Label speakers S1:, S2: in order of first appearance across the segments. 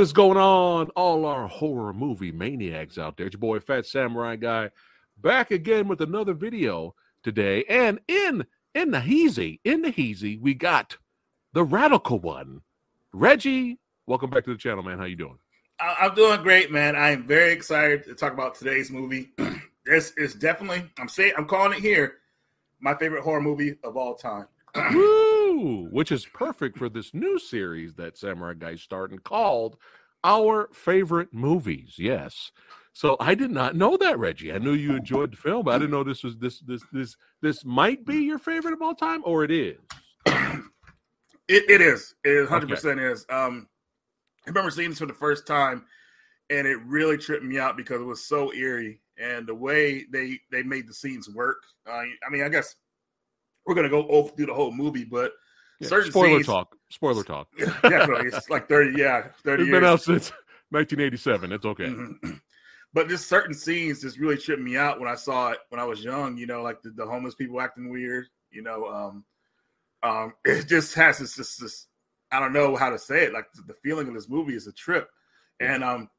S1: What is going on, all our horror movie maniacs out there? It's your boy Phat Samurai Guy back again with another video today. And in in the heezy, in the heezy, we got the radical one. Reggie, welcome back to the channel, man. How you doing?
S2: I'm doing great, man. I'm very excited to talk about today's movie. this is definitely, I'm saying, I'm calling it here, my favorite horror movie of all time.
S1: Which is perfect for this new series that Samurai Guy's starting called Our Favorite Movies. Yes. So I did not know that, Reggie. I knew you enjoyed the film, but I didn't know this was this this this this might be your favorite of all time, or it is.
S2: it, it is. It hundred percent is. Um I remember seeing this for the first time and it really tripped me out because it was so eerie and the way they they made the scenes work. Uh, I mean, I guess we're gonna go over through the whole movie, but
S1: Yeah,
S2: certain
S1: spoiler
S2: scenes,
S1: talk. Spoiler talk.
S2: definitely, it's like thirty, yeah, thirty
S1: It's
S2: years.
S1: been out since 1987. It's okay.
S2: Mhm. But just certain scenes just really tripped me out when I saw it when I was young. You know, like the, the homeless people acting weird. You know, um, um, it just has this, this, this. I don't know how to say it. Like the feeling of this movie is a trip. And um,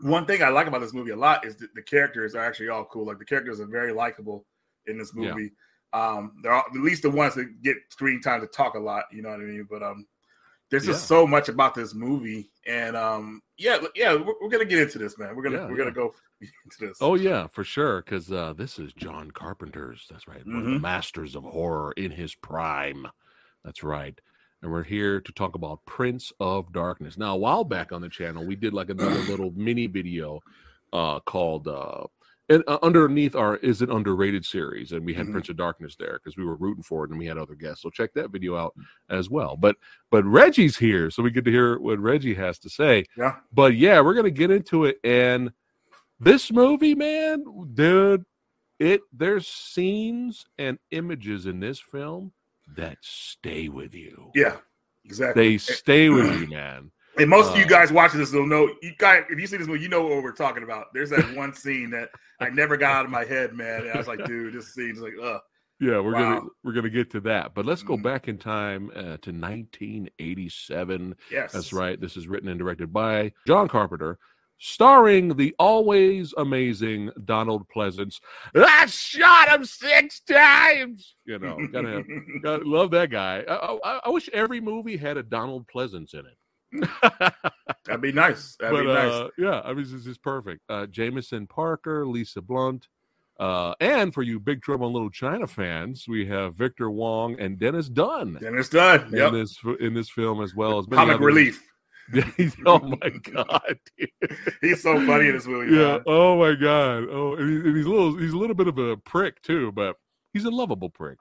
S2: one thing I like about this movie a lot is that the characters are actually all cool. Like the characters are very likable in this movie. Um, they're all, at least the ones that get screen time to talk a lot. You know what I mean? But um, there's just so much about this movie, and um, yeah, yeah, we're, we're gonna get into this, man. We're gonna
S1: Yeah,
S2: we're
S1: yeah.
S2: gonna go into this.
S1: Oh yeah, for sure. Because uh, this is John Carpenter's. That's right, one of the
S2: Mhm.
S1: masters of horror in his prime. That's right. And we're here to talk about Prince of Darkness. Now, a while back on the channel, we did like another little mini video uh, called uh, and uh, underneath our is an underrated series, and we had
S2: Mhm.
S1: Prince of Darkness there because we were rooting for it, and we had other guests. So check that video out as well. But but Reggie's here, so we get to hear what Reggie has to say.
S2: Yeah.
S1: But yeah, we're gonna get into it, and this movie, man, dude, it there's scenes and images in this film that stay with you.
S2: yeah, exactly.
S1: They stay with you, man.
S2: And most of you
S1: uh,
S2: guys watching this will know. You guys, if you see this movie, you know what we're talking about. There's that one scene that I never got out of my head, man. And I was like, dude, this scene's like, ugh.
S1: Yeah, we're gonna we're gonna get to that, but let's go
S2: Mhm.
S1: back in time uh, to 1987.
S2: Yes,
S1: That's right. This is written and directed by John Carpenter, starring the always amazing Donald Pleasence. I shot him six times. You know, gotta have, gotta love that guy. I, I, I wish every movie had a Donald Pleasence in it.
S2: That'd be nice. That'd
S1: but
S2: be nice.
S1: uh, yeah, I mean, this is perfect. Uh, Jameson Parker, Lisa Blount, uh, and for you Big Trouble in Little China fans, we have Victor Wong and Dennis Dun
S2: Dennis it's done.
S1: in this in this film as well as
S2: Comic
S1: others.
S2: relief.
S1: oh my god!
S2: He's so funny in this movie.
S1: yeah.
S2: man.
S1: Oh my god. Oh, and he- and he's a little. He's a little bit of a prick too, but he's a lovable prick.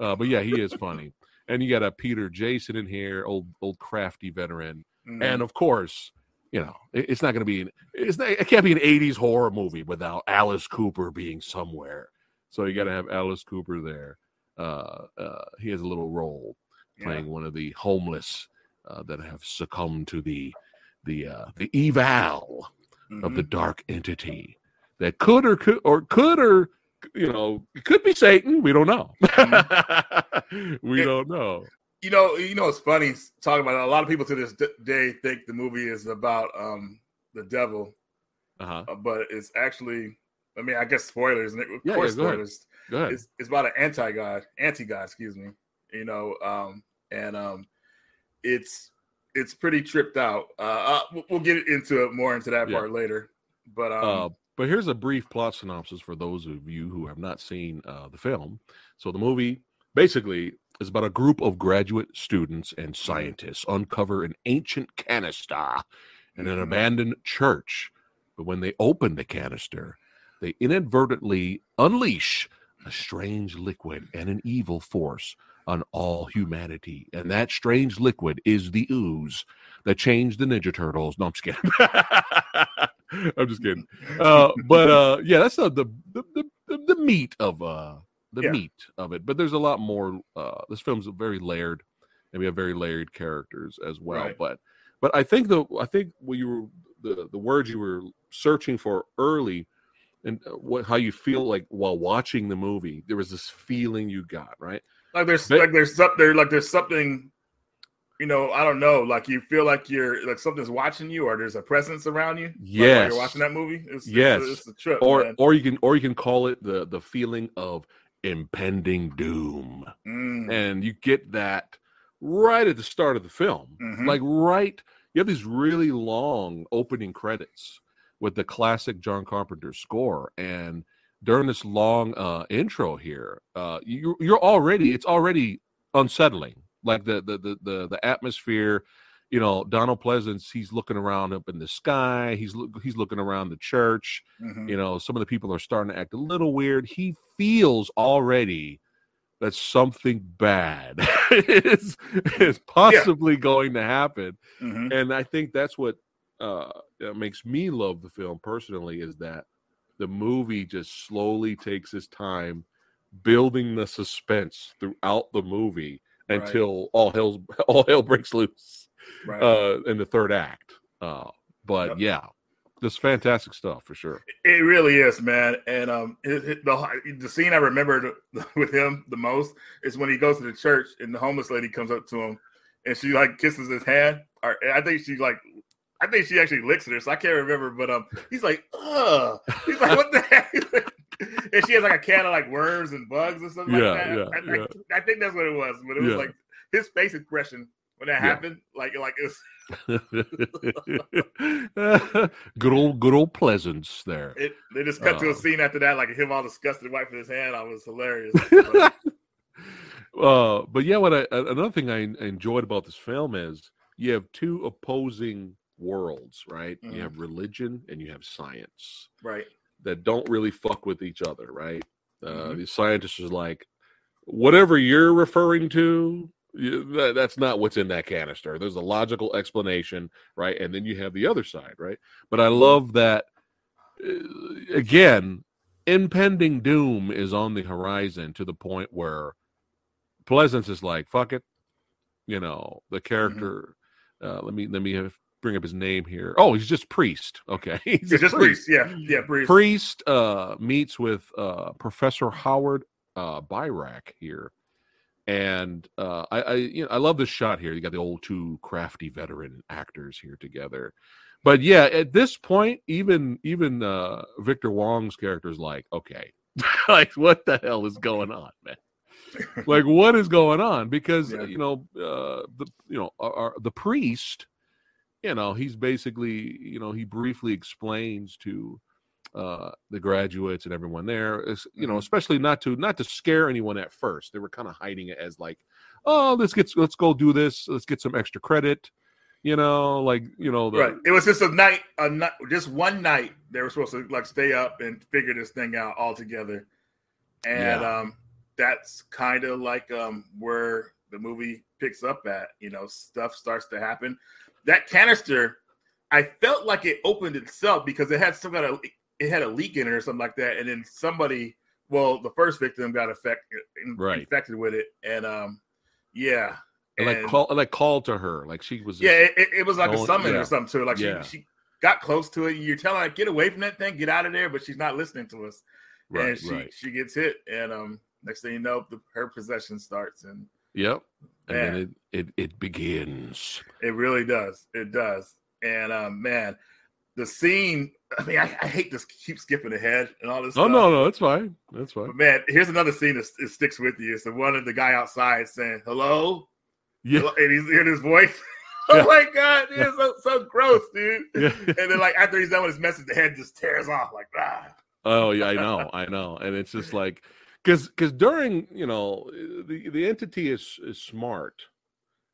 S1: Uh, but yeah, he is funny. And you got a Peter Jason in here, old old crafty veteran,
S2: Mhm.
S1: and of course, you know, it- it's not going to be. An, it's not. It can't be an '80s horror movie without Alice Cooper being somewhere. So you got to have Alice Cooper there. Uh, uh, he has a little role
S2: Yeah.
S1: playing one of the homeless uh, that have succumbed to the the uh, the eval of the
S2: Mhm.
S1: dark entity that could or could or could or you know it could be Satan. We don't know. we
S2: It-
S1: don't know.
S2: you know, you know, it's funny talking about it. A lot of people to this d- day think the movie is about um the devil,
S1: Uh-huh.
S2: uh, but it's actually. I mean, I guess spoilers. And Of
S1: Yeah,
S2: course,
S1: yeah, go ahead.
S2: spoilers.
S1: Go ahead.
S2: it's, it's about an anti-god anti-god excuse me you know um and um it's it's pretty tripped out uh, uh we'll- we'll get into it more into that
S1: Yeah.
S2: part later but um
S1: Uh, but here's a brief plot synopsis for those of you who have not seen uh, the film. So the movie basically is about a group of graduate students and scientists uncover an ancient canister in an
S2: Mhm.
S1: abandoned church. But when they open the canister, they inadvertently unleash a strange liquid and an evil force on all humanity. And that strange liquid is the ooze that changed the Ninja Turtles. No, I'm just kidding. I'm just kidding. Uh, but uh, yeah, that's not the the, the the meat of uh the
S2: Yeah.
S1: meat of it. But there's a lot more. Uh, this film's very layered, and we have very layered characters as well.
S2: Right.
S1: But but I think the I think what you were the the words you were searching for early and uh, what how you feel like while watching the movie there was this feeling you got right
S2: like there's
S1: But-
S2: like there's something there like there's something you know, I don't know, like you feel like you're like something's watching you, or there's a presence around you.
S1: Yes,
S2: like you're watching that movie. It's,
S1: yes,
S2: it's, it's a trip.
S1: or
S2: man.
S1: or you can or you can call it the the feeling of impending doom,
S2: Mm,
S1: and you get that right at the start of the film,
S2: mhm.
S1: like right. You have these really long opening credits with the classic John Carpenter score, and during this long uh, intro here, uh, you, you're already it's already unsettling. Like the the the the, the atmosphere, you know, Donald Pleasence, he's looking around up in the sky. He's look, he's looking around the church.
S2: Mhm.
S1: You know, some of the people are starting to act a little weird. He feels already that something bad is is possibly going to happen
S2: Mhm.
S1: and I think that's what uh, makes me love the film personally is that the movie just slowly takes its time building the suspense throughout the movie
S2: Right.
S1: until all hell all hell breaks loose
S2: Right.
S1: uh, in the third act. Uh, but
S2: Yep.
S1: yeah, this fantastic stuff for sure.
S2: It really is, man. And um, it, it- the the scene I remember with him the most is when he goes to the church and the homeless lady comes up to him and she like kisses his hand. Or I think she like, I think she actually licks it. So I can't remember, but um, he's like, ugh. He's like, what the heck? And she has like a can of like worms and bugs or something
S1: Yeah,
S2: like that.
S1: yeah,
S2: I, I-
S1: yeah.
S2: I think that's what it was. But it was like his face expression when that happened, like like it was
S1: good old good old Pleasence there.
S2: It, they just cut to
S1: Oh.
S2: a scene after that, like him all disgusted, wiping his hand. I was hilarious. But,
S1: uh, but yeah, what I another thing I enjoyed about this film is you have two opposing worlds, right?
S2: Mhm.
S1: You have religion and you have science
S2: right.
S1: That don't really fuck with each other, right? Uh,
S2: Mhm.
S1: The scientists is like, whatever you're referring to, you, that, that's not what's in that canister. There's a logical explanation, right? And then you have the other side, right? But I love that. Uh, again, impending doom is on the horizon to the point where Pleasence is like, "Fuck it," you know. The character. Uh, let me let me have, bring up his name here. Oh, he's just priest. Okay, he's
S2: It's just Priest. Yeah. Yeah. Priest.
S1: Priest uh, meets with uh, Professor Howard uh, Birack here, and uh, I, I, you know, I love this shot here. You got the old two crafty veteran actors here together, but yeah, at this point, even even uh, Victor Wong's character is like, okay, like what the hell is going on, man? like what is going on? Because
S2: Yeah.
S1: you know, uh, the you know, our, our- the priest you know he's basically you know he briefly explains to uh the graduates and everyone there you know
S2: Mhm.
S1: especially not to not to scare anyone at first they were kind of hiding it as like oh let's get let's go do this let's get some extra credit you know like you know the,
S2: right. It was just a night, a night, just one night. They were supposed to like stay up and figure this thing out all together, and
S1: Yeah.
S2: um, that's kind of like um where the movie picks up at. You know, stuff starts to happen. That canister, I felt like it opened itself because it had some kind of it had a leak in it or something like that, and then somebody, well, the first victim got affected,
S1: Right.
S2: infected with it, and um, yeah,
S1: and, like call like called to her like she was
S2: yeah, it, it- was like a summon
S1: yeah.
S2: or something to her. Like
S1: Yeah.
S2: she, she got close to it. You're telling her, get away from that thing, get out of there, but she's not listening to us.
S1: right
S2: and she
S1: right
S2: she gets hit, and um, next thing you know, the, her possession starts, and
S1: yep and then it, it it begins
S2: it really does, it does, and um, man, the scene. I mean, I, I hate this keep skipping ahead and all this.
S1: oh
S2: stuff.
S1: no no that's fine that's fine
S2: But man, here's another scene that, that sticks with you. It's the one of the guy outside saying hello,
S1: yeah
S2: and he's hearing his voice. oh
S1: Yeah.
S2: my god, dude, so, so gross, dude.
S1: yeah
S2: and then like after he's done with his message, the head just tears off like ah.
S1: Oh yeah, I know, I know, and it's just like because because during you know the the entity is is smart.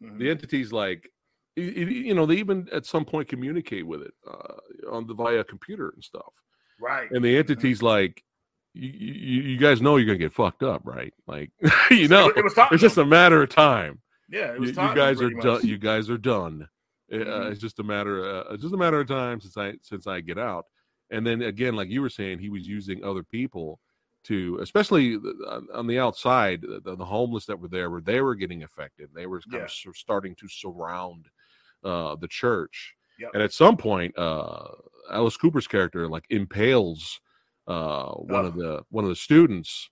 S2: Mhm.
S1: The entity's like you know they even at some point communicate with it uh, on the via computer and stuff,
S2: Right.
S1: and the entity's like. You, you, you guys know you're gonna get fucked up, right? Like, you know,
S2: it, was talking.
S1: it's just a matter of time.
S2: yeah, it
S1: You, you guys are done. You guys are done. Uh,
S2: Mhm.
S1: It's just a matter. Uh, it's just a matter of time since I since I get out. And then again, like you were saying, he was using other people to, especially on- the outside, the, the homeless that were there, where they were getting affected. They were kind
S2: Yeah.
S1: of s- starting to surround uh, the church.
S2: Yep.
S1: And at some point, uh, Alice Cooper's character like impales uh, one of the one of the students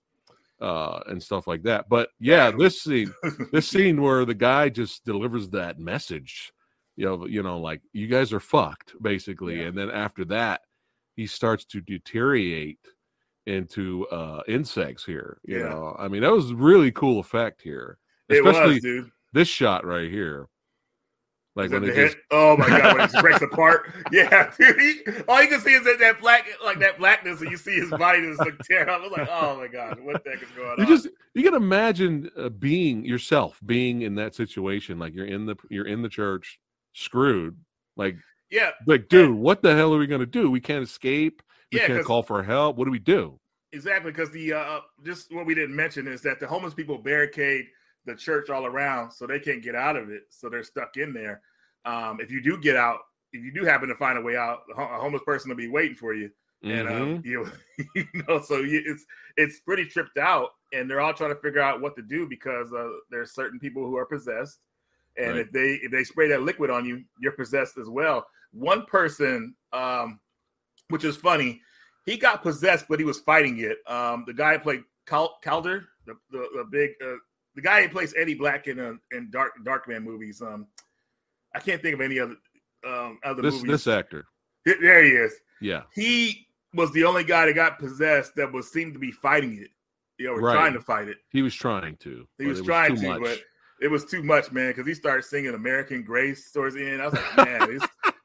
S1: uh, and stuff like that. But yeah, this scene, this scene where the guy just delivers that message, you know, you know, like you guys are fucked, basically,
S2: Yeah.
S1: and then after that, he starts to deteriorate into uh insects here. You
S2: Yeah.
S1: know, I mean, that was really cool effect here, especially
S2: was, dude.
S1: this shot right here. Like when it just
S2: Oh my god, when it breaks apart. Yeah, dude. He, all you can see is that, that black, like that blackness, and you see his body just like tear up. I was like, oh my god, what the heck is going
S1: you
S2: on?
S1: You just you can imagine uh, being yourself being in that situation like you're in the you're in the church screwed like
S2: yeah,
S1: like dude what the hell are we going to do we can't escape we
S2: Yeah,
S1: can't call for help what do we do
S2: exactly. Because the uh, just what we didn't mention is that the homeless people barricade the church all around, so they can't get out of it. So they're stuck in there. Um, if you do get out, if you do happen to find a way out, a homeless person will be waiting for you. and um, you, you know, so you, it's it's pretty tripped out, and they're all trying to figure out what to do because uh, there's certain people who are possessed, and
S1: Right.
S2: if they if they spray that liquid on you, you're possessed as well. One person, um, which is funny, he got possessed, but he was fighting it. Um, the guy played Cal- Calder, the, the the big uh, the guy who plays Eddie Black in uh, in Dark Darkman movies. Um, I can't think of any other um other
S1: this
S2: movies.
S1: this actor
S2: there he is
S1: yeah
S2: he was the only guy that got possessed that was seemed to be fighting it. You know,
S1: Right.
S2: trying to fight it.
S1: he was trying to
S2: He was
S1: it
S2: trying
S1: too
S2: to,
S1: much.
S2: but it was too much, man. Because he started singing "American Grace" towards the end. I was like, man,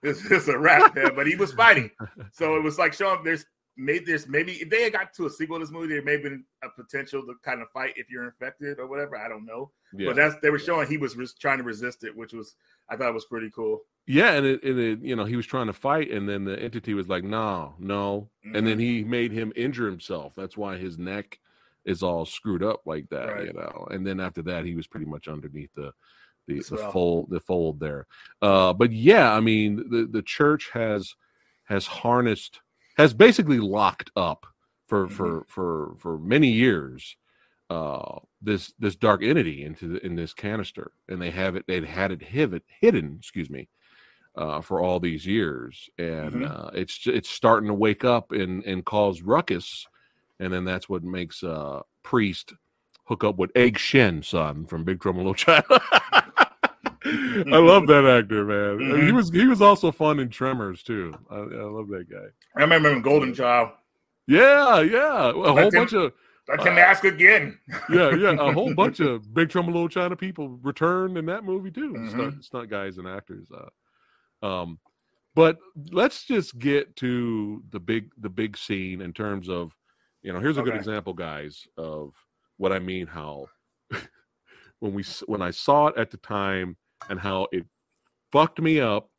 S2: this this is a rap, man. But he was fighting, so it was like showing there's maybe there's maybe if they had got to a sequel to this movie, there may have been a potential to kind of fight if you're infected or whatever. I don't know,
S1: yeah.
S2: but that's they were showing he was res- trying to resist it, which was I thought was pretty cool.
S1: yeah and it, and it you know he was trying to fight and then the entity was like no no and then mm-hmm. he made him injure himself that's why his neck is all screwed up like that
S2: Right.
S1: you know and then after that he was pretty much underneath the the, the fold the fold there. Uh but yeah i mean the the church has has harnessed has basically locked up for
S2: Mhm.
S1: for for for many years uh this this dark entity into the, in this canister. And they have it they'd had it hidden hidden excuse me uh for all these years. And
S2: Mhm.
S1: uh it's it's starting to wake up and and cause ruckus. And then that's what makes uh priest hook up with egg shen son from big trouble in little china i love that actor man he
S2: Mhm.
S1: was he was also fun in tremors too i, I love that guy
S2: I remember him Golden Child.
S1: yeah yeah a whole bunch of
S2: Let him ask again.
S1: yeah, yeah, a whole bunch of Big Trouble Little China people returned in that movie too.
S2: Mhm.
S1: Stunt, stunt guys and actors. Uh, um, but let's just get to the big the big scene in terms of, you know, here's a good example, guys, of what I mean. How when we when I saw it at the time and how it fucked me up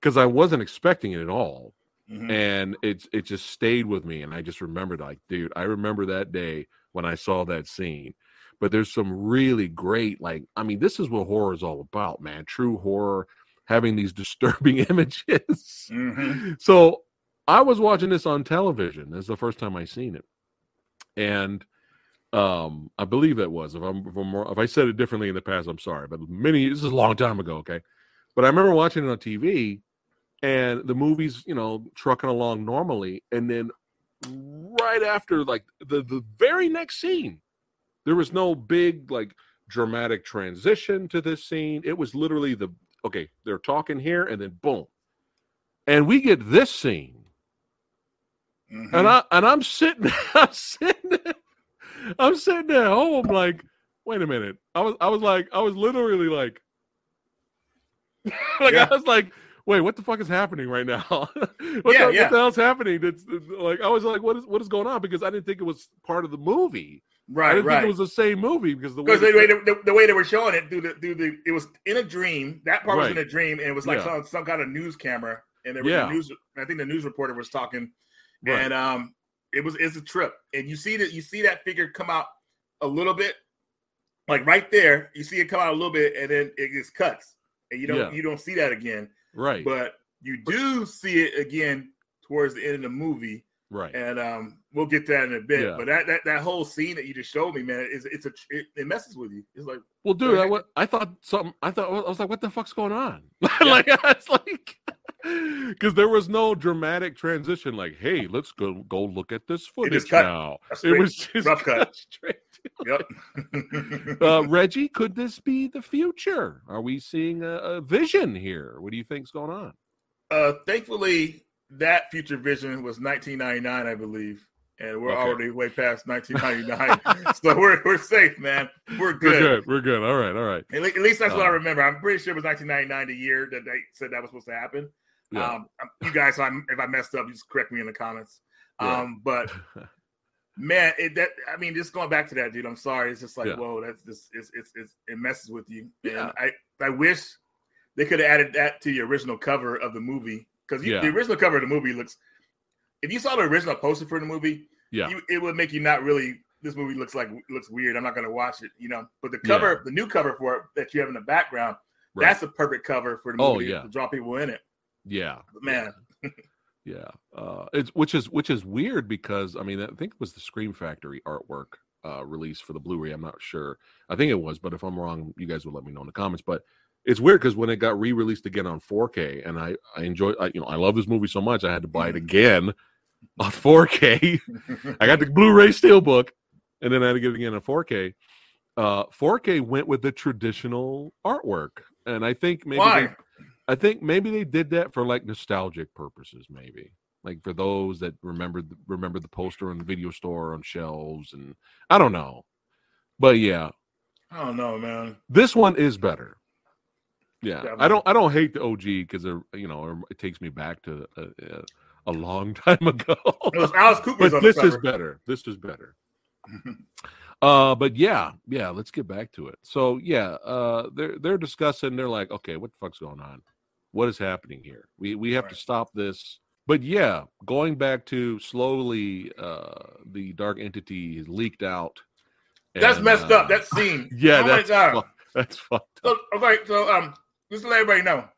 S1: because I wasn't expecting it at all.
S2: Mhm.
S1: and it's it just stayed with me and i just remembered like dude i remember that day when i saw that scene. But there's some really great like i mean this is what horror is all about man true horror having these disturbing images.
S2: Mhm.
S1: so i was watching this on television. This is the first time i seen it. And um i believe it was if i'm if, I'm, if i said it differently in the past i'm sorry but many this is a long time ago okay? But i remember watching it on tv and the movie's you know trucking along normally and then right after like the the very next scene there was no big like dramatic transition to this scene. It was literally the okay they're talking here and then boom. And we get this scene.
S2: Mhm.
S1: and i and i'm sitting i'm sitting i'm sitting at home like wait a minute i was i was like i was literally like like
S2: Yeah.
S1: i was like wait what the fuck is happening right now what,
S2: Yeah,
S1: the,
S2: yeah.
S1: what the hell's happening that's like i was like what is what is going on because i didn't think it was part of the movie Right, i
S2: right,
S1: didn't
S2: right.
S1: think it was the same movie because the way
S2: because the,
S1: the-
S2: way they, the, the way they were showing it through the through the it was in a dream. That part was in a dream, and it was like
S1: Yeah.
S2: some, some kind of news camera, and there was
S1: Yeah.
S2: a news. I think the news reporter was talking,
S1: Right.
S2: and um, it was it's a trip, and you see that you see that figure come out a little bit, like right there. You see it come out a little bit, and then it just cuts, and you don't
S1: Yeah.
S2: you don't see that again.
S1: right
S2: But you do see it again towards the end of the movie,
S1: right
S2: and um, we'll get to that in a bit.
S1: Yeah.
S2: But that, that that whole scene that you just showed me, man, is it's a it, it messes with you. It's like
S1: well dude I, I thought something i thought i was like what the fuck's going on like it's like because there was no dramatic transition. Like, hey, let's go go look at this footage now.
S2: A
S1: It was just
S2: rough cut.
S1: straight.
S2: Yep.
S1: Uh, Reggie, could this be the future? Are we seeing a, a vision here? What do you think's going on?
S2: uh, thankfully, that future vision was 1999, I believe, and we're
S1: Okay.
S2: already way past 1999, so we're we're safe, man. We're
S1: We're
S2: good.
S1: good. We're good. All right. All right.
S2: At, at least that's what I
S1: Uh,
S2: remember. I'm pretty sure it was 1999, the year that they said that was supposed to happen.
S1: Yeah.
S2: Um, you guys, if, I'm, if I messed up, just correct me in the comments.
S1: Yeah.
S2: Um, but man, it that I mean, just going back to that, dude. I'm sorry. It's just like,
S1: Yeah.
S2: whoa, that's just it's, it's it's it messes with you.
S1: Yeah.
S2: And I I wish they could have added that to the original cover of the movie because
S1: Yeah.
S2: the original cover of the movie looks. If you saw the original poster for the movie,
S1: yeah.
S2: you, it would make you not really. This movie looks like looks weird. I'm not going to watch it, you know. But the cover, the new cover for it that you have in the background,
S1: Right.
S2: that's a perfect cover for the
S1: Oh,
S2: movie
S1: yeah.
S2: to draw people in it.
S1: Yeah.
S2: But man,
S1: Yeah, uh, it's which is which is weird because I mean I think it was the Scream Factory artwork uh, release for the Blu-ray. I'm not sure. I think it was, but if I'm wrong, you guys would let me know in the comments. But it's weird because when it got re-released again on 4K, and I I enjoy I, you know I love this movie so much I had to buy it again on 4K. I got the Blu-ray steelbook, and then I had to get it again on 4K. Uh, 4K went with the traditional artwork, and I think maybe
S2: why?
S1: I think maybe they did that for like nostalgic purposes, maybe like for those that remember the- remember the poster on the video store on shelves, and I don't know, but yeah,
S2: I don't know, man.
S1: this one is better. Yeah, I don't I don't hate the OG because you know it takes me back to a, a, a long time ago.
S2: It was Alice Cooper's
S1: but
S2: on the
S1: this is better. This is better. Uh, but yeah, yeah, let's get back to it. So yeah, uh, they're they're discussing. They're like, okay, what the fuck's going on? What is happening here? We we have to stop this. But yeah, going back to slowly, uh, the dark entity is leaked out.
S2: That's messed
S1: uh,
S2: up. That scene.
S1: yeah,
S2: my
S1: that's fu- that's fucked up.
S2: So, okay, so um, just to let everybody know,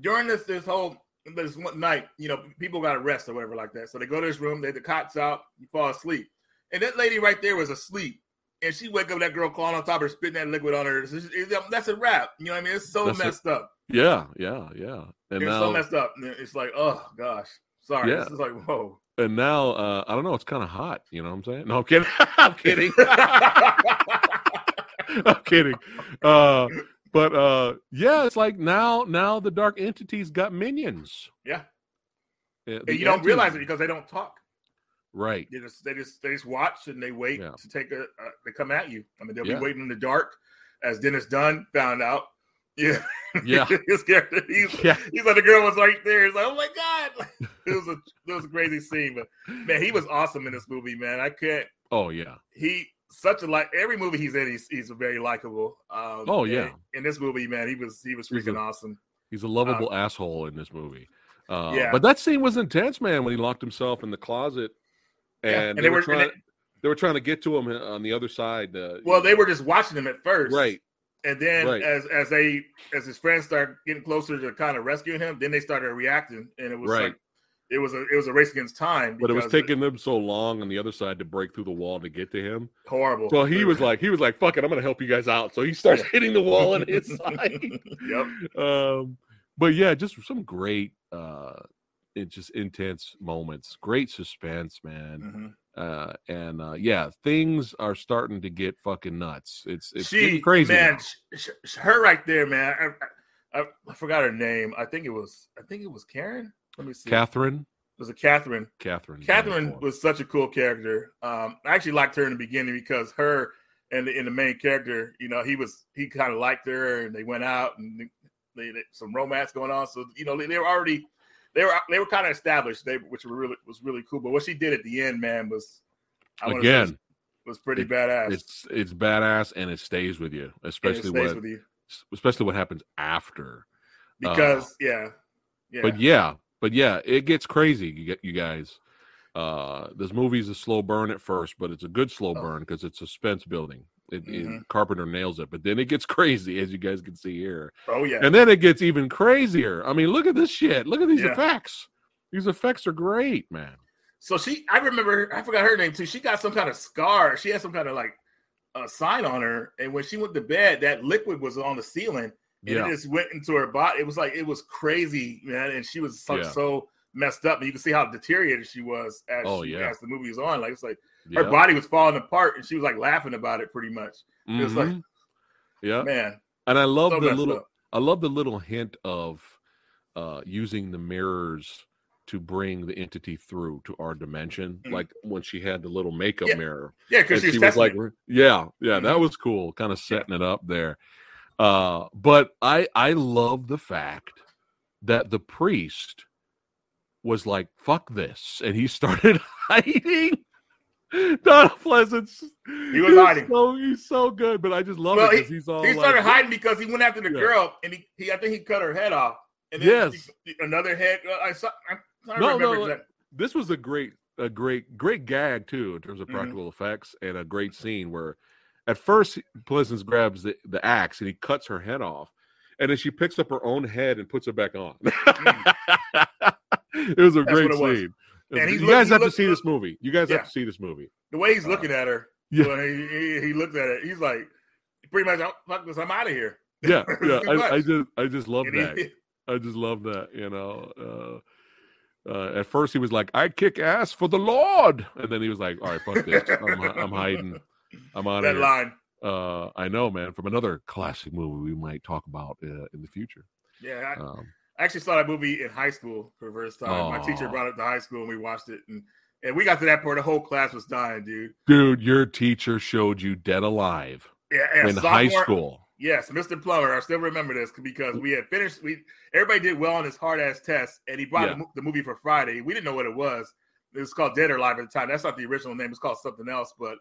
S2: during this this whole this one night, you know, people got arrested or whatever like that. So they go to this room, they the cots out, you fall asleep, and that lady right there was asleep, and she wake up, that girl crawling on top of her, spitting that liquid on her. It's- that's a wrap. You know what I mean? It's so
S1: That's a-
S2: messed up.
S1: Yeah, yeah, yeah. And
S2: It's
S1: now,
S2: so messed up. It's like, oh gosh, sorry.
S1: Yeah.
S2: This is like, whoa.
S1: and now, uh, I don't know. It's kind of hot. You know what I'm saying? No, I'm kidding. I'm kidding. I'm kidding. Uh, but uh, yeah, it's like now, now the dark entities got minions.
S2: yeah,
S1: Yeah,
S2: you don't realize it because they don't talk.
S1: Right?
S2: They just they just they just watch and they wait
S1: Yeah.
S2: to take a uh, they come at you. I mean they'll
S1: Yeah.
S2: be waiting in the dark, as Dennis Dun found out. Yeah,
S1: Yeah.
S2: his character. He's,
S1: Yeah.
S2: he's like the girl was right there. He's like, oh my god, it was a it was a crazy scene. But man, he was awesome in this movie. Man, I can't.
S1: Oh yeah.
S2: He such a like every movie he's in. He's he's very likable. Um,
S1: Oh, yeah.
S2: in this movie, man, he was he was
S1: He's
S2: freaking
S1: a-
S2: awesome.
S1: He's a lovable asshole in this movie. Uh,
S2: Yeah.
S1: But that scene was intense, man. When he locked himself in the closet, and,
S2: Yeah, and
S1: they,
S2: they
S1: were
S2: were-
S1: trying.
S2: and
S1: they were trying to get to him uh, on the other side. Uh,
S2: Well, they were just watching him at first,
S1: right.
S2: And then
S1: Right.
S2: as as they as his friends started getting closer to kind of rescuing him, then they started reacting, and it was
S1: Right.
S2: like it was a it was a race against time.
S1: But it was taking them so long on the other side to break through the wall to get to him.
S2: horrible.
S1: So he was like, he was like, "Fuck it, I'm gonna help you guys out." So he starts
S2: Yeah.
S1: hitting the wall on his side.
S2: yep.
S1: um, but yeah, just some great, uh, it just intense moments, great suspense, man.
S2: Mhm.
S1: Uh, and uh, yeah, things are starting to get fucking nuts. It's it's
S2: She
S1: crazy.
S2: man,
S1: now.
S2: sh- sh- her right there, man. I, I, I forgot her name. I think it was I think it was Karen. Let me see.
S1: Catherine, It
S2: was it Catherine?
S1: Catherine,
S2: Catherine was such a cool character. Um, I actually liked her in the beginning because her and the, and the main character, you know, he was he kind of liked her, and they went out and they, they some romance going on. So you know, they, they were already they were they were kind of established, they which were really was really cool. But what she did at the end, man, was I
S1: again.
S2: was, was pretty
S1: it-
S2: badass.
S1: It's it's badass and it stays with you, especially
S2: stays
S1: what
S2: with you
S1: especially what happens after.
S2: because yeah, yeah,
S1: But yeah, but yeah, it gets crazy. You get you guys. Uh, this movie's a slow burn at first, but it's a good slow
S2: Oh.
S1: burn because it's suspense building. It, it-
S2: Mhm.
S1: Carpenter nails it, but then it gets crazy, as you guys can see here,
S2: oh yeah,
S1: and then it gets even crazier. I mean, look at this shit. Look at these
S2: Yeah.
S1: effects. These effects are great, man.
S2: So she, I remember, I forgot her name too. She got some kind of scar. She had some kind of like a sign on her, and when she went to bed, that liquid was on the ceiling, and
S1: Yeah.
S2: it just went into her body. It was like it was crazy, man. And she was so,
S1: Yeah.
S2: so messed up. And you can see how deteriorated she was as
S1: Oh,
S2: she,
S1: yeah.
S2: as the movie was on. Like it's like
S1: Yeah.
S2: her body was falling apart, and she was like laughing about it pretty much. It was like,
S1: Mhm. yeah.
S2: man,
S1: And I love
S2: so
S1: the little
S2: up.
S1: I love the little hint of uh using the mirrors to bring the entity through to our dimension.
S2: Mhm.
S1: Like when she had the little makeup
S2: Yeah,
S1: mirror.
S2: Yeah, because she was
S1: she was like,
S2: it.
S1: yeah, yeah, that
S2: Mhm.
S1: was cool. Kind of setting it up there. Uh, but I I love the fact that the priest was like, fuck this. And he started hiding. Donald Pleasence.
S2: He was
S1: he's
S2: hiding.
S1: So, he's so good, but I just love
S2: Well,
S1: it
S2: he-
S1: he's all
S2: He
S1: like,
S2: started hiding because he went after the
S1: Yeah.
S2: girl, and he, he I think he cut her head off. And then
S1: Yes.
S2: he- another head. uh, I saw. I, I
S1: No,
S2: remember
S1: no,
S2: that.
S1: this was a great a great great gag too in terms of
S2: Mhm.
S1: practical effects and a great scene where at first Pleasence grabs the, the axe and he cuts her head off and then she picks up her own head and puts it back on it was a
S2: Mm. That's
S1: great scene
S2: And he's
S1: you guys
S2: he
S1: have to see this movie you guys
S2: Yeah.
S1: have to see this movie
S2: The way he's
S1: Uh,
S2: looking at her,
S1: yeah.
S2: he, he, he looked at it, he's like, pretty much, "Oh, fuck this, I'm out of here.
S1: yeah yeah I. I just i just love
S2: And he-
S1: that I just love that, you know. Uh, uh, at first, he was like, "I kick ass for the Lord," and then he was like, "All right, fuck this. I'm, I'm hiding. I'm on
S2: that
S1: here."
S2: line.
S1: Uh, I know, man. From another classic movie we might talk about uh, in the future.
S2: Yeah, I,
S1: Um,
S2: I actually saw that movie in high school for the first time. My teacher brought it to high school and we watched it. And, and we got to that part, the whole class was dying, dude.
S1: dude, your teacher showed you Dead Alive
S2: Yeah, yeah,
S1: in high school.
S2: Yes, Mr. Plummer. I still remember this because we had finished. We everybody did well on his hard ass test, and he brought
S1: Yeah.
S2: the, the movie for Friday. We didn't know what it was. It was called Dead or Alive at the time. That's not the original name. It's called something else. But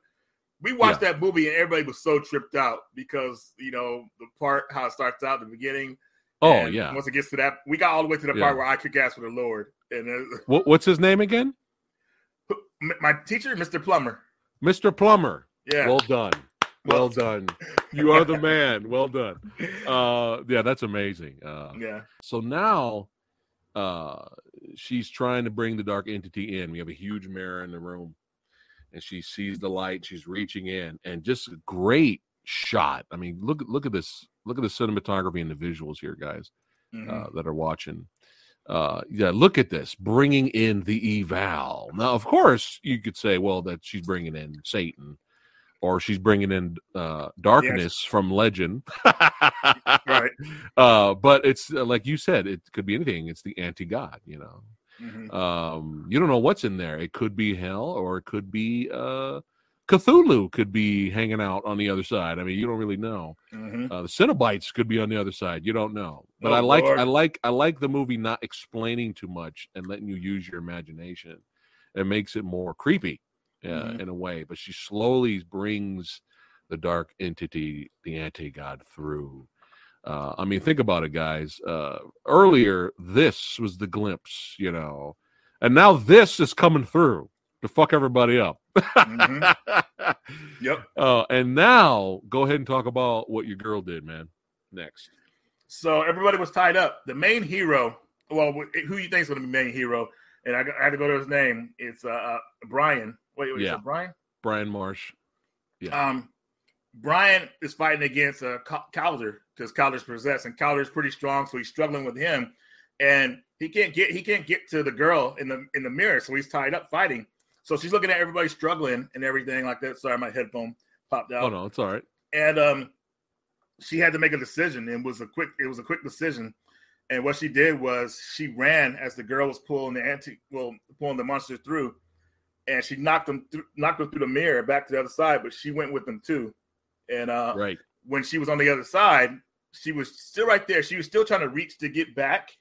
S2: we watched that movie, and everybody was so tripped out because you know the part how it starts out the beginning.
S1: Oh
S2: and
S1: yeah.
S2: Once it gets to that, we got all the way to the
S1: Yeah.
S2: part where I kick ass for the Lord, and
S1: What, what's his name again?
S2: my teacher, Mr. Plummer.
S1: Mr. Plummer.
S2: Yeah.
S1: Well done. Well done. You are the man. Well done. Uh, yeah, that's amazing. Uh,
S2: yeah.
S1: So now uh she's trying to bring the dark entity in. We have a huge mirror in the room and she sees the light, she's reaching in and just a great shot. I mean, look look at this. Look at the cinematography and the visuals here, guys,
S2: Mhm.
S1: uh, that are watching. Uh yeah, look at this, bringing in the eval. Now, of course, you could say, well, that she's bringing in Satan or she's bringing in uh darkness from legend.
S2: right.
S1: uh but it's uh, like you said it could be anything it's the anti-god you know
S2: Mhm.
S1: um you don't know what's in there it could be hell or it could be uh cthulhu could be hanging out on the other side i mean you don't really know
S2: Mhm.
S1: uh, the Cenobites could be on the other side you don't know but
S2: Oh,
S1: i like
S2: Lord.
S1: i like i like the movie not explaining too much and letting you use your imagination it makes it more creepy uh,
S2: Mhm.
S1: in a way but she slowly brings the dark entity the anti-god through uh, I mean, think about it, guys. Uh, earlier, this was the glimpse, you know, and now this is coming through to fuck everybody up.
S2: Mhm. Yep.
S1: Uh, and now, go ahead and talk about what your girl did, man. Next.
S2: So everybody was tied up. The main hero, well, who you think is going to be main hero? And I, I had to go to his name. It's uh, uh Brian. Wait, wait,
S1: Yeah.
S2: Brian?
S1: Brian Marsh. Yeah.
S2: Um, Brian is fighting against uh, Cal- Calder because Calder's possessed, and Calder's pretty strong, so he's struggling with him, and he can't get he can't get to the girl in the in the mirror, so he's tied up fighting. So she's looking at everybody struggling and everything like that. Sorry, my headphone popped out.
S1: Oh, no, it's all right.
S2: and um she had to make a decision and it was a quick it was a quick decision and what she did was she ran as the girl was pulling the anti well pulling the monster through and she knocked them through knocked them through the mirror back to the other side but she went with them too and uh
S1: Right.
S2: when she was on the other side she was still right there she was still trying to reach to get back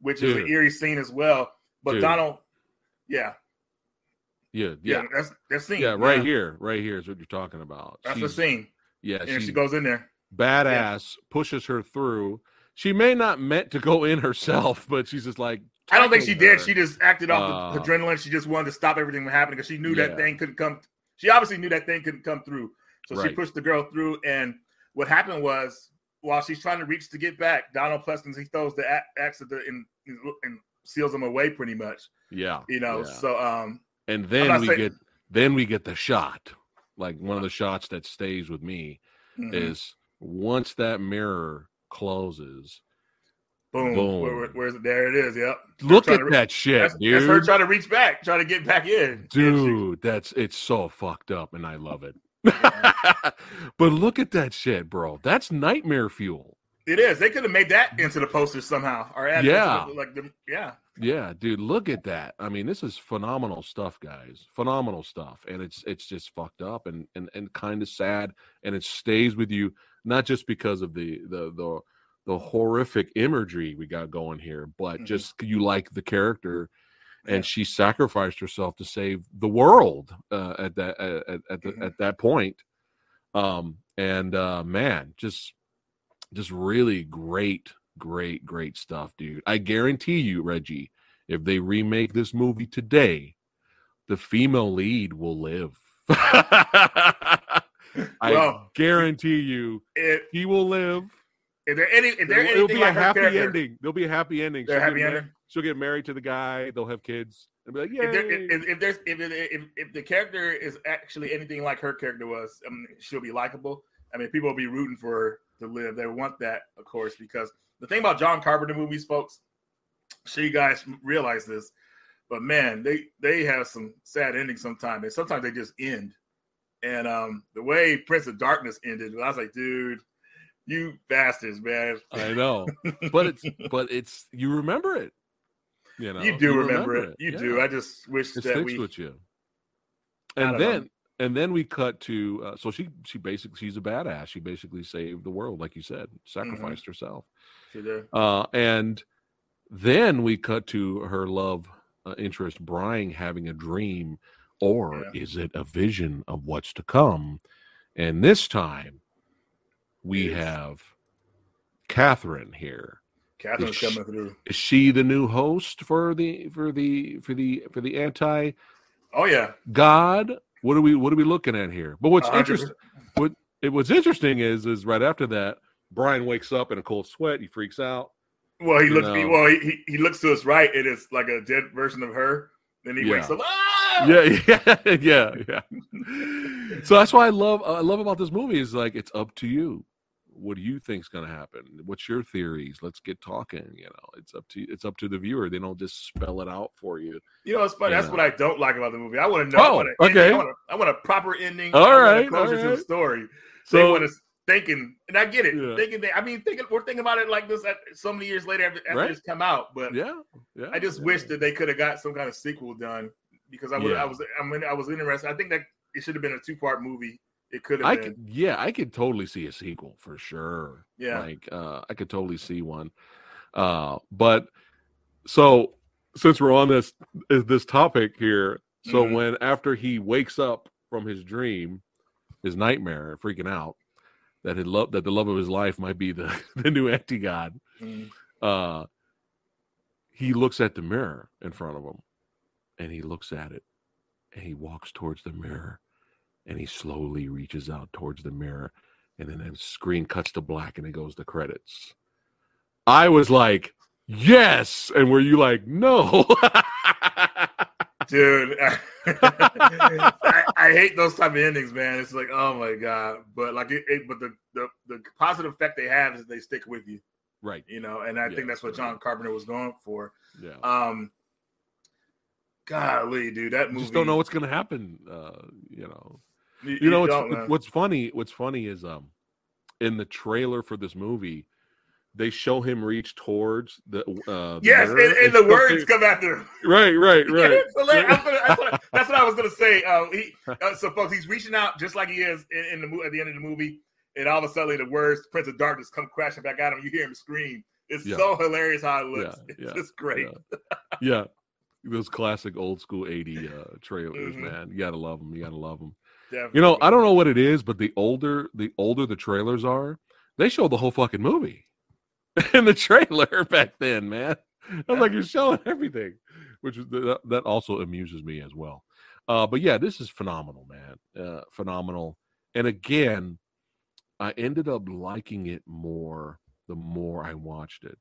S2: which is an eerie scene as well but
S1: Dude.
S2: donald yeah
S1: Yeah.
S2: yeah,
S1: Yeah.
S2: that's that's scene
S1: Yeah. Right here. Right here is what you're talking about.
S2: that's the scene
S1: Yeah.
S2: and
S1: She's
S2: she goes in there
S1: badass, pushes her through. She may not meant to go in herself, but she's just like,
S2: I don't think she
S1: tackling
S2: did. She just acted off the
S1: Uh,
S2: adrenaline. She just wanted to stop everything from happening because she knew
S1: Yeah.
S2: that thing couldn't come. She obviously knew that thing couldn't come through. So she pushed the girl through. And what happened was, while she's trying to reach to get back, Donald Pleasence he throws the axe at the and, and seals him away pretty much.
S1: yeah.
S2: You know.
S1: yeah.
S2: So um,
S1: and then we
S2: saying-
S1: get then we get the shot like one of the shots that stays with me
S2: mhm.
S1: is once that mirror closes.
S2: Boom.
S1: Boom.
S2: Where, where- where's it? There it is. Yep.
S1: Look at that shit,
S2: That's,
S1: dude.
S2: that's her trying to reach back, trying to get back in.
S1: Dude, that's it's so fucked up, and I love it.
S2: Yeah.
S1: but look at that shit, bro. That's nightmare fuel.
S2: It is. They could have made that into the poster somehow, or
S1: Yeah.
S2: like the yeah.
S1: Yeah, dude, look at that. I mean, this is phenomenal stuff, guys. Phenomenal stuff. And it's it's just fucked up and and, and kind of sad and it stays with you not just because of the the the the horrific imagery we got going here, but
S2: Mhm.
S1: just you like the character and
S2: Yeah.
S1: she sacrificed herself to save the world uh, at that at, at, the,
S2: Mhm.
S1: at that point. Um and uh man, just just really great great great stuff dude i guarantee you reggie if they remake this movie today the female lead will live i
S2: Well,
S1: guarantee you
S2: It,
S1: he will live
S2: is there any? Is there
S1: it'll, be a
S2: like her
S1: happy
S2: character?
S1: ending there'll be a happy ending she'll,
S2: happy
S1: get mar-
S2: ending?
S1: she'll get married to the guy they'll have kids and be like yeah
S2: If, there, if, if there's if, if if the character is actually anything like her character was, I mean, she'll be likable. I mean, people will be rooting for her to live. They want that, of course, because the thing about John Carpenter movies, folks, sure you guys realize this, but man, they they have some sad endings sometimes, and sometimes they just end. And um, the way Prince of Darkness ended, I was like, dude, you bastards, man.
S1: i know but it's but it's you remember it you know
S2: you do remember, it. You do. I just wish
S1: it
S2: that we.
S1: with you. And
S2: don't know.
S1: And then we cut to uh, so she she basically she's a badass. She basically saved the world, like you said,
S2: Mm-hmm.
S1: sacrificed herself.
S2: to the-
S1: Uh, and then we cut to her love uh, interest Brian having a dream, or
S2: Yeah.
S1: is it a vision of what's to come? And this time we
S2: Yes.
S1: have Catherine here.
S2: Catherine's
S1: Ish.
S2: coming through.
S1: Is she the new host for the for the for the for the anti
S2: Oh yeah,
S1: God. What are we what are we looking at here? But what's
S2: 100%.
S1: interesting what it, what's interesting is is right after that, Brian wakes up in a cold sweat, he freaks out.
S2: Well, he looks.
S1: know.
S2: Well, he, he looks to his right. and It is like a dead version of her. Then he
S1: Yeah.
S2: wakes up. Ah!
S1: Yeah, yeah, yeah, yeah. So that's why I love I love about this movie is like it's up to you. What do you think's gonna happen? What's your theories? Let's get talking. You know, it's up to it's up to the viewer. They don't just spell it out for you.
S2: You know, it's funny. That's
S1: Yeah.
S2: what I don't like about the movie. I want to know. I
S1: Oh,
S2: a
S1: okay.
S2: ending. I want, a, I want a proper ending.
S1: All
S2: I
S1: right,
S2: closure
S1: all
S2: to the story.
S1: So
S2: they want us thinking, and I get it.
S1: Yeah.
S2: Thinking, they, I mean, thinking we're thinking about it like this at, so many years later after, after
S1: Right.
S2: it's come out. But
S1: yeah, yeah.
S2: I just
S1: yeah.
S2: wish that they could have got some kind of sequel done because I would. I was. I mean, I was interested. I think that it should have been a two part movie. It could have
S1: I
S2: been.
S1: could, yeah, I could totally see a sequel for sure.
S2: Yeah.
S1: like uh, I could totally see one. Uh, but so since we're on this is this topic here, so
S2: Mhm.
S1: when after he wakes up from his dream, his nightmare, freaking out that his love that the love of his life might be the the new anti god,
S2: Mm.
S1: uh, he looks at the mirror in front of him, and he looks at it, and he walks towards the mirror, and he slowly reaches out towards the mirror, and then the screen cuts to black, and it goes to credits. I was like, yes, and were you like, no?
S2: dude. I, I hate those type of endings, man. It's like, oh my god. But like, it, it but the, the the positive effect they have is they stick with you,
S1: right?
S2: you know. And I
S1: Yeah,
S2: think that's what John Carpenter was going for.
S1: Yeah.
S2: Um, golly, dude, that
S1: I
S2: movie.
S1: just don't know what's gonna happen. Uh, you know.
S2: You,
S1: you know what's, what's funny what's funny is um in the trailer for this movie they show him reach towards the uh the
S2: Yes, and, and the words come after.
S1: right right right
S2: it's hilarious. I'm gonna- that's, what, that's what I was gonna say. Uh, he, uh, so, folks, he's reaching out just like he is in, in the mo- at the end of the movie, and all of a sudden, the words "Prince of Darkness" come crashing back at him. You hear him scream. It's
S1: Yeah.
S2: so hilarious how it looks.
S1: Yeah,
S2: it's
S1: yeah,
S2: just great.
S1: yeah. yeah those classic old school 80 uh trailers
S2: Mhm.
S1: man you gotta love them you gotta love them
S2: Definitely.
S1: you know i don't know what it is but the older the older the trailers are they show the whole fucking movie. In the trailer back then man. I was like you're showing everything which that, also amuses me as well. Uh but yeah this is phenomenal man. Uh phenomenal. And again i ended up liking it more the more i watched it.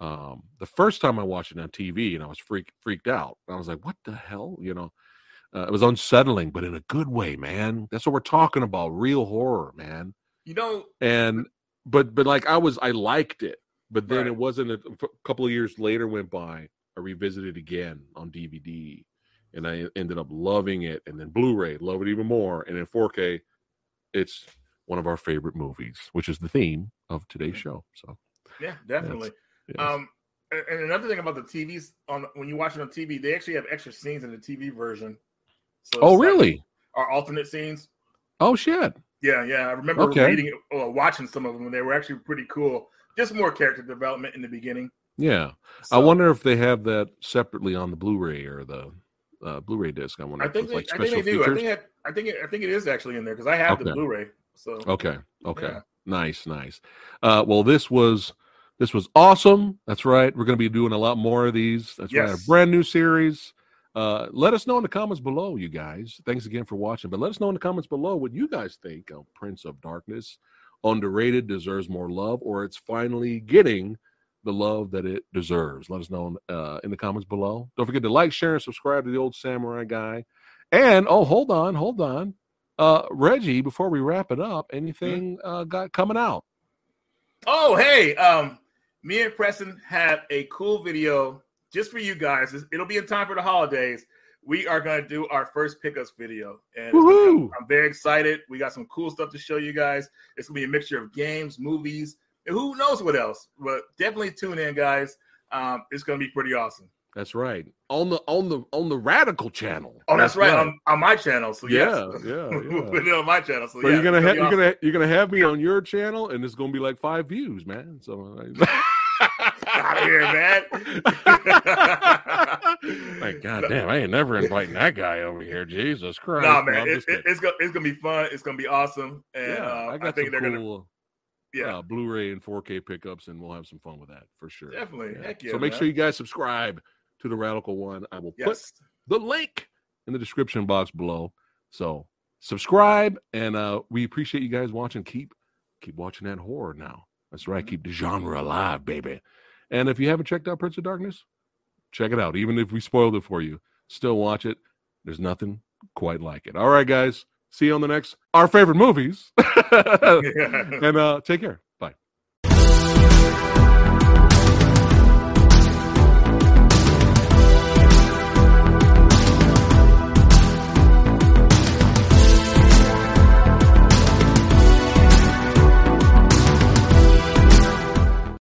S1: Um the first time i watched it on tv and i was freak, freaked out. I was like what the hell? You know uh, it was unsettling but in a good way man that's what we're talking about real horror man
S2: you know,
S1: and but but like I was I liked it, but then
S2: Right.
S1: it wasn't a, a couple of years later went by. I revisited it again on DVD, and I ended up loving it. And then Blu-ray, love it even more. And in 4K, it's one of our favorite movies, which is the theme of today's show. So,
S2: Yeah, definitely.
S1: yes.
S2: Um, and and another thing about the TVs on when you watch it on TV, they actually have extra scenes in the TV version. So
S1: oh
S2: it's like
S1: really?
S2: Our alternate scenes.
S1: Oh shit!
S2: Yeah, yeah. I remember
S1: Okay.
S2: reading or watching some of them, and they were actually pretty cool. Just more character development in the beginning.
S1: Yeah, I wonder if they have that separately on the Blu-ray or the uh, Blu-ray disc. I wonder
S2: I think they,
S1: like
S2: I think they do. I think it, I think it, I think it is actually in there because I have the Blu-ray. So
S1: Okay. Okay.
S2: Yeah.
S1: Nice. Nice. Uh, well, this was this was awesome. That's right. We're going to be doing a lot more of these. That's right. A brand new series. Uh, let us know in the comments below, you guys. Thanks again for watching. But let us know in the comments below what you guys think of Prince of Darkness. Underrated, deserves more love, or it's finally getting the love that it deserves. Let us know uh, in the comments below. Don't forget to like, share, and subscribe to the old samurai guy. And oh, hold on, hold on uh reggie before we wrap it up anything uh got coming out
S2: Oh, hey, um, me and Preston have a cool video just for you guys. It'll be in time for the holidays. We are going to do our first pickups video, and gonna be- I'm very excited. We got some cool stuff to show you guys. It's going to be a mixture of games, movies, and who knows what else. But definitely tune in, guys. Um, it's going to be pretty awesome.
S1: that's right on the on the on the radical channel
S2: Oh, that's, right, On, on my channel. So
S1: Yeah,
S2: yes.
S1: yeah, yeah.
S2: on my channel. So
S1: but
S2: yeah,
S1: you're gonna have
S2: be
S1: you're
S2: awesome.
S1: gonna you're gonna have me on your channel and it's gonna be like five views man so
S2: Outta here, man.
S1: like god damn i ain't never inviting that guy over here jesus christ
S2: nah,
S1: No,
S2: man,
S1: I'm
S2: it, it, it's gonna it's gonna be fun. It's gonna be awesome, and
S1: yeah
S2: uh,
S1: i
S2: I,
S1: got
S2: think
S1: some
S2: they're gonna
S1: cool
S2: yeah
S1: uh, blu-ray and 4k pickups and we'll have some fun with that for sure
S2: definitely heck yeah.
S1: so make
S2: man.
S1: sure you guys subscribe to the radical one i will put the link in the description box below. So subscribe, and uh, we appreciate you guys watching. Keep keep watching that horror now. That's right. Keep the genre alive, baby. And if you haven't checked out Prince of Darkness, check it out. Even if we spoiled it for you, still watch it. There's nothing quite like it. All right, guys. See you on the next our favorite movies. and uh, take care.